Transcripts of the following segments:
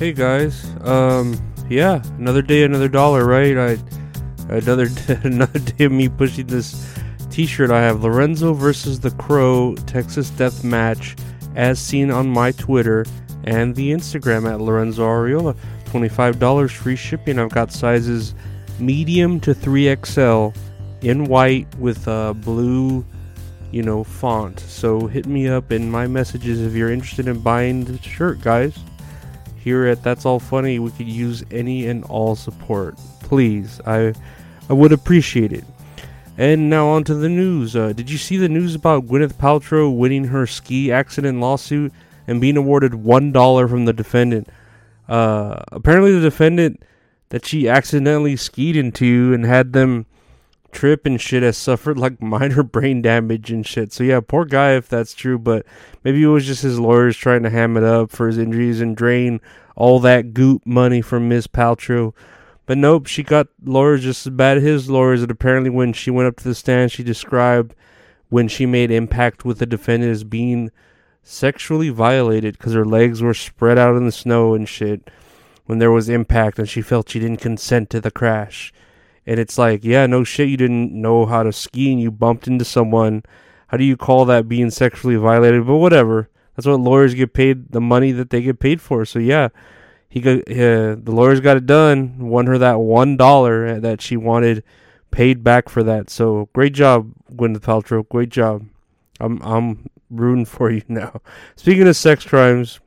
Hey guys, um, yeah, another day, another dollar, right? I another another day of me pushing this T-shirt. I have Lorenzo versus the Crow Texas Death Match, as seen on my Twitter and the Instagram at Lorenzo Ariola. Twenty-five dollars free shipping. I've got sizes medium to three XL in white with a blue, you know, font. So hit me up in my messages if you're interested in buying the shirt, guys here at That's All Funny, we could use any and all support. Please, I, I would appreciate it. And now on to the news. Uh, did you see the news about Gwyneth Paltrow winning her ski accident lawsuit and being awarded one dollar from the defendant? Uh, apparently, the defendant that she accidentally skied into and had them trip and shit has suffered like minor brain damage and shit. So yeah, poor guy if that's true, but maybe it was just his lawyers trying to ham it up for his injuries and drain all that goop money from Miss Paltrow. But nope, she got lawyers just as bad as his lawyers. And apparently, when she went up to the stand, she described when she made impact with the defendant as being sexually violated because her legs were spread out in the snow and shit when there was impact, and she felt she didn't consent to the crash. And it's like, yeah, no shit, you didn't know how to ski and you bumped into someone. How do you call that being sexually violated? But whatever. That's what lawyers get paid the money that they get paid for. So yeah, he got uh, the lawyers got it done. Won her that one dollar that she wanted paid back for that. So great job, Gwyneth Paltrow. Great job. I'm I'm rooting for you now. Speaking of sex crimes,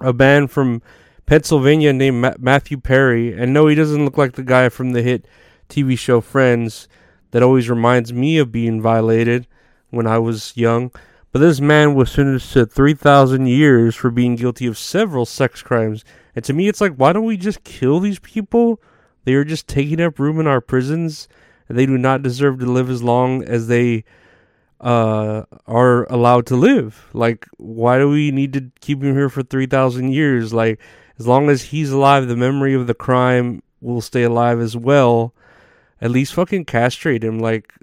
a man from Pennsylvania named Ma- Matthew Perry, and no, he doesn't look like the guy from the hit TV show Friends that always reminds me of being violated when I was young. But this man was sentenced to 3,000 years for being guilty of several sex crimes. And to me, it's like, why don't we just kill these people? They are just taking up room in our prisons, and they do not deserve to live as long as they uh, are allowed to live. Like, why do we need to keep him here for 3,000 years? Like, as long as he's alive, the memory of the crime will stay alive as well at least fucking castrate him like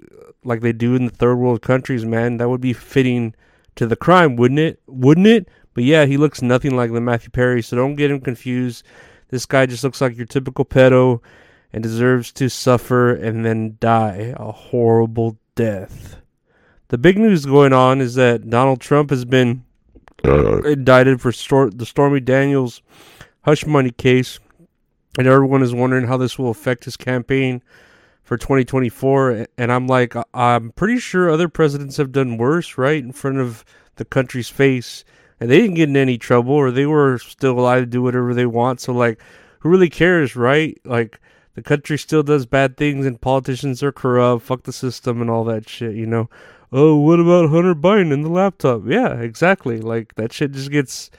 like they do in the third world countries, man. That would be fitting to the crime, wouldn't it? Wouldn't it? But yeah, he looks nothing like the Matthew Perry, so don't get him confused. This guy just looks like your typical pedo and deserves to suffer and then die a horrible death. The big news going on is that Donald Trump has been uh-huh. indicted for Stor- the Stormy Daniels hush money case, and everyone is wondering how this will affect his campaign for 2024 and I'm like I'm pretty sure other presidents have done worse right in front of the country's face and they didn't get in any trouble or they were still allowed to do whatever they want so like who really cares right? Like the country still does bad things and politicians are corrupt fuck the system and all that shit you know? Oh what about Hunter Biden and the laptop? Yeah exactly like that shit just gets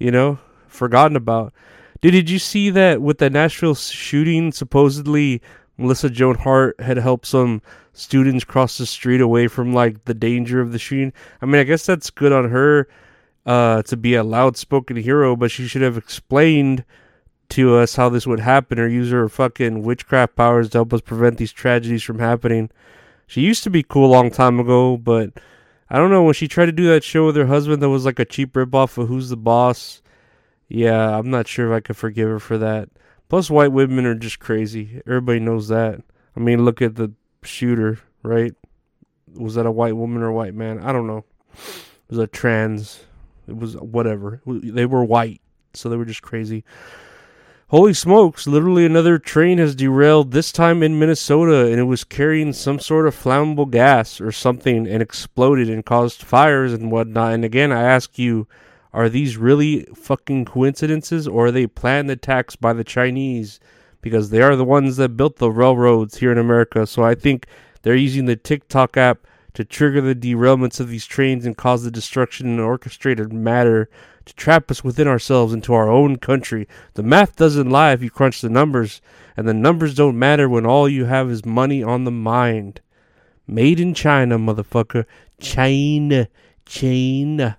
you know forgotten about. Dude, did you see that with the Nashville shooting? Supposedly, Melissa Joan Hart had helped some students cross the street away from like the danger of the shooting. I mean, I guess that's good on her uh, to be a loud spoken hero, but she should have explained to us how this would happen or use her fucking witchcraft powers to help us prevent these tragedies from happening. She used to be cool a long time ago, but I don't know when she tried to do that show with her husband that was like a cheap ripoff of Who's the Boss. Yeah, I'm not sure if I could forgive her for that. Plus, white women are just crazy. Everybody knows that. I mean, look at the shooter, right? Was that a white woman or a white man? I don't know. It was a trans. It was whatever. They were white, so they were just crazy. Holy smokes, literally another train has derailed, this time in Minnesota, and it was carrying some sort of flammable gas or something and exploded and caused fires and whatnot. And again, I ask you, are these really fucking coincidences or are they planned attacks by the Chinese? Because they are the ones that built the railroads here in America. So I think they're using the TikTok app to trigger the derailments of these trains and cause the destruction in an orchestrated manner to trap us within ourselves into our own country. The math doesn't lie if you crunch the numbers, and the numbers don't matter when all you have is money on the mind. Made in China, motherfucker. China. China.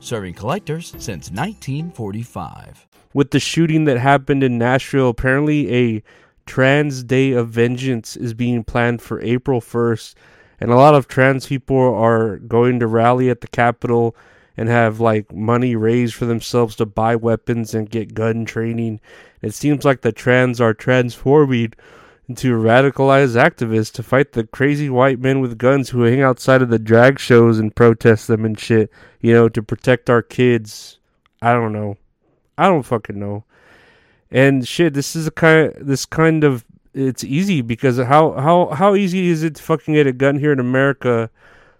Serving collectors since 1945 with the shooting that happened in Nashville, apparently a Trans Day of Vengeance is being planned for April 1st. And a lot of trans people are going to rally at the Capitol and have like money raised for themselves to buy weapons and get gun training. It seems like the trans are transforming into radicalize activists to fight the crazy white men with guns who hang outside of the drag shows and protest them and shit, you know, to protect our kids. I don't know. I don't fucking know. And shit, this is a kind this kind of it's easy because how how how easy is it to fucking get a gun here in America?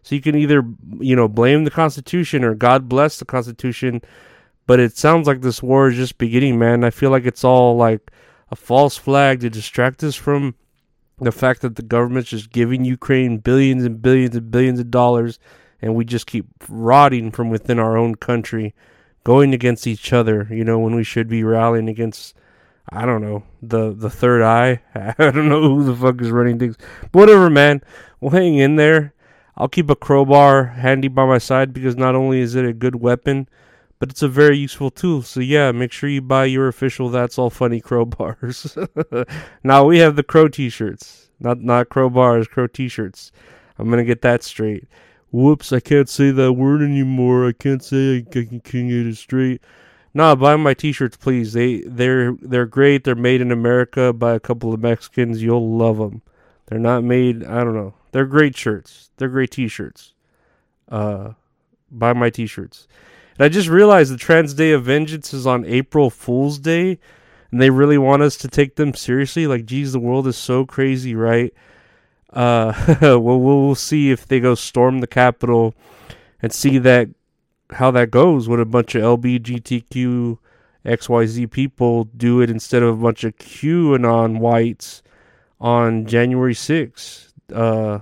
So you can either you know blame the Constitution or God bless the Constitution, but it sounds like this war is just beginning, man. I feel like it's all like a false flag to distract us from the fact that the government's just giving Ukraine billions and billions and billions of dollars, and we just keep rotting from within our own country going against each other, you know, when we should be rallying against I don't know, the the third eye. I don't know who the fuck is running things. But whatever, man. We'll hang in there. I'll keep a crowbar handy by my side because not only is it a good weapon, but it's a very useful tool. So yeah, make sure you buy your official That's All Funny crowbars. now we have the crow t-shirts, not not crowbars, crow t-shirts. I'm gonna get that straight whoops, I can't say that word anymore. I can't say I can, get it straight. Nah, buy my t-shirts, please. They they're they're great. They're made in America by a couple of Mexicans. You'll love them. They're not made. I don't know. They're great shirts. They're great t-shirts. Uh, buy my t-shirts. And I just realized the Trans Day of Vengeance is on April Fool's Day, and they really want us to take them seriously. Like, geez, the world is so crazy, right? Uh, well, we'll see if they go storm the Capitol and see that how that goes when a bunch of LBGTQ XYZ people do it instead of a bunch of QAnon whites on January 6th. Uh,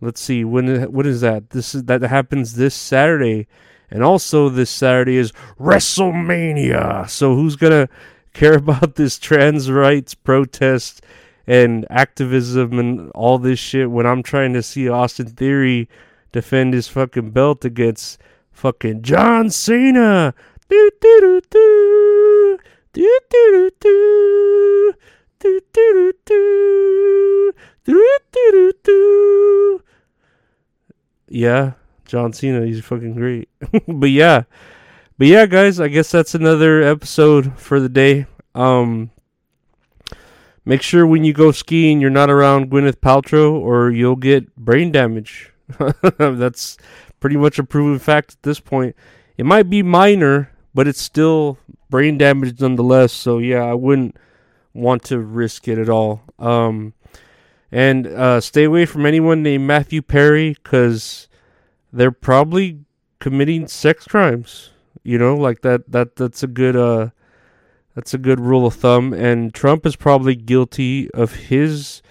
let's see when what is that? This is that happens this Saturday, and also this Saturday is WrestleMania. So who's gonna care about this trans rights protest and activism and all this shit when I'm trying to see Austin Theory defend his fucking belt against fucking John Cena. Do do do do. Do do do do. Do do do do. Do Yeah, John Cena, he's fucking great. but yeah. But yeah, guys, I guess that's another episode for the day. Um Make sure when you go skiing, you're not around Gwyneth Paltrow, or you'll get brain damage. That's pretty much a proven fact at this point. It might be minor, but it's still brain damage nonetheless. So yeah, I wouldn't want to risk it at all. Um, and uh, stay away from anyone named Matthew Perry because they're probably committing sex crimes. You know, like that. That that's a good uh, that's a good rule of thumb. And Trump is probably guilty of his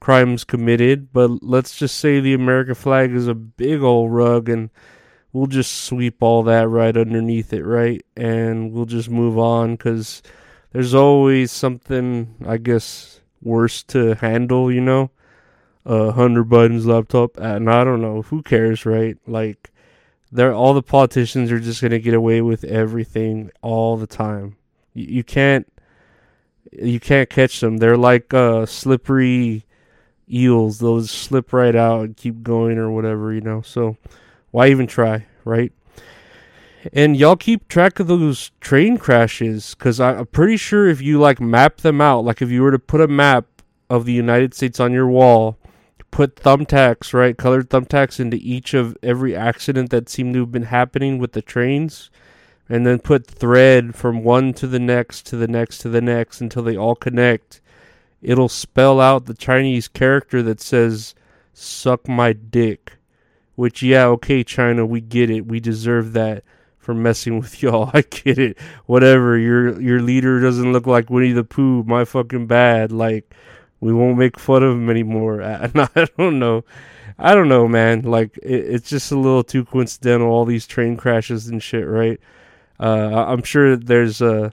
crimes committed, but let's just say the American flag is a big old rug and we'll just sweep all that right underneath it, right? And we'll just move on because there's always something, I guess, worse to handle, you know? Uh, Hunter Biden's laptop, and I don't know, who cares, right? Like, they're all the politicians are just gonna get away with everything all the time. You, you can't you can't catch them. They're like uh, slippery eels. Those slip right out and keep going or whatever, you know. So why even try, right? And y'all keep track of those train crashes because I'm pretty sure if you like map them out, like if you were to put a map of the United States on your wall, put thumbtacks, right, colored thumbtacks into each of every accident that seemed to have been happening with the trains, and then put thread from one to the next to the next to the next until they all connect. It'll spell out the Chinese character that says, suck my dick. Which, yeah, okay, China, we get it. We deserve that for messing with y'all. I get it. Whatever. Your your leader doesn't look like Winnie the Pooh. My fucking bad. Like, we won't make fun of him anymore. I, don't know. I don't know, man. Like, it, it's just a little too coincidental. All these train crashes and shit, right? Uh, I'm sure there's a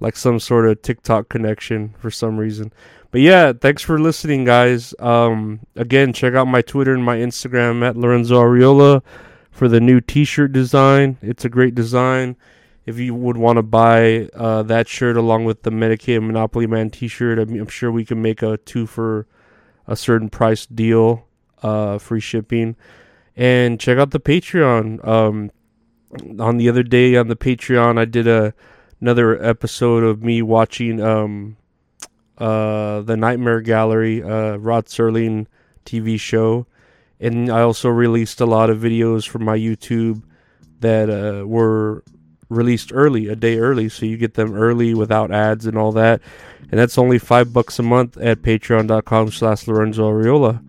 like some sort of TikTok connection for some reason. But yeah, thanks for listening, guys. Um, again, check out my Twitter and my Instagram at Lorenzo Ariola for the new T-shirt design. It's a great design. If you would want to buy uh, that shirt along with the Medicaid Monopoly Man T-shirt, I'm, I'm, sure we can make a two for a certain price deal, uh, free shipping. And check out the Patreon. Um, on the other day on the Patreon, I did a another episode of me watching um, uh, the Nightmare Gallery, uh, Rod Serling TV show, and I also released a lot of videos from my YouTube that uh, were released early, a day early, so you get them early without ads and all that. And that's only five bucks a month at patreon.com slash Lorenzo Ariola.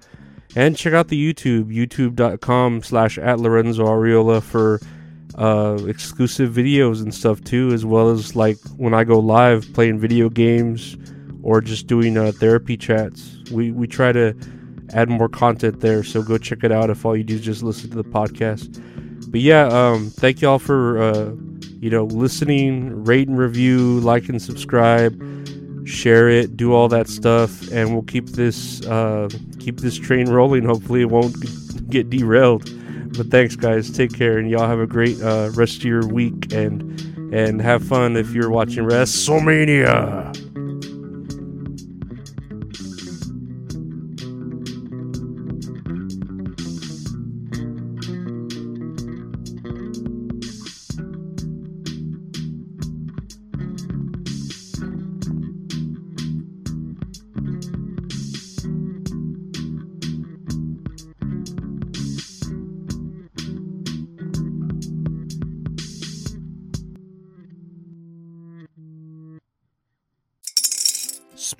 And check out the YouTube, youtube.com slash at Lorenzo Ariola for uh, exclusive videos and stuff too, as well as like when I go live playing video games or just doing uh, therapy chats. We we try to add more content there, so go check it out if all you do is just listen to the podcast. But yeah, um, thank y'all for uh, you know listening, rate and review, like and subscribe, share it, do all that stuff, and we'll keep this uh, keep this train rolling. Hopefully, it won't get derailed. But thanks, guys. Take care, and y'all have a great uh, rest of your week and and have fun if you're watching WrestleMania.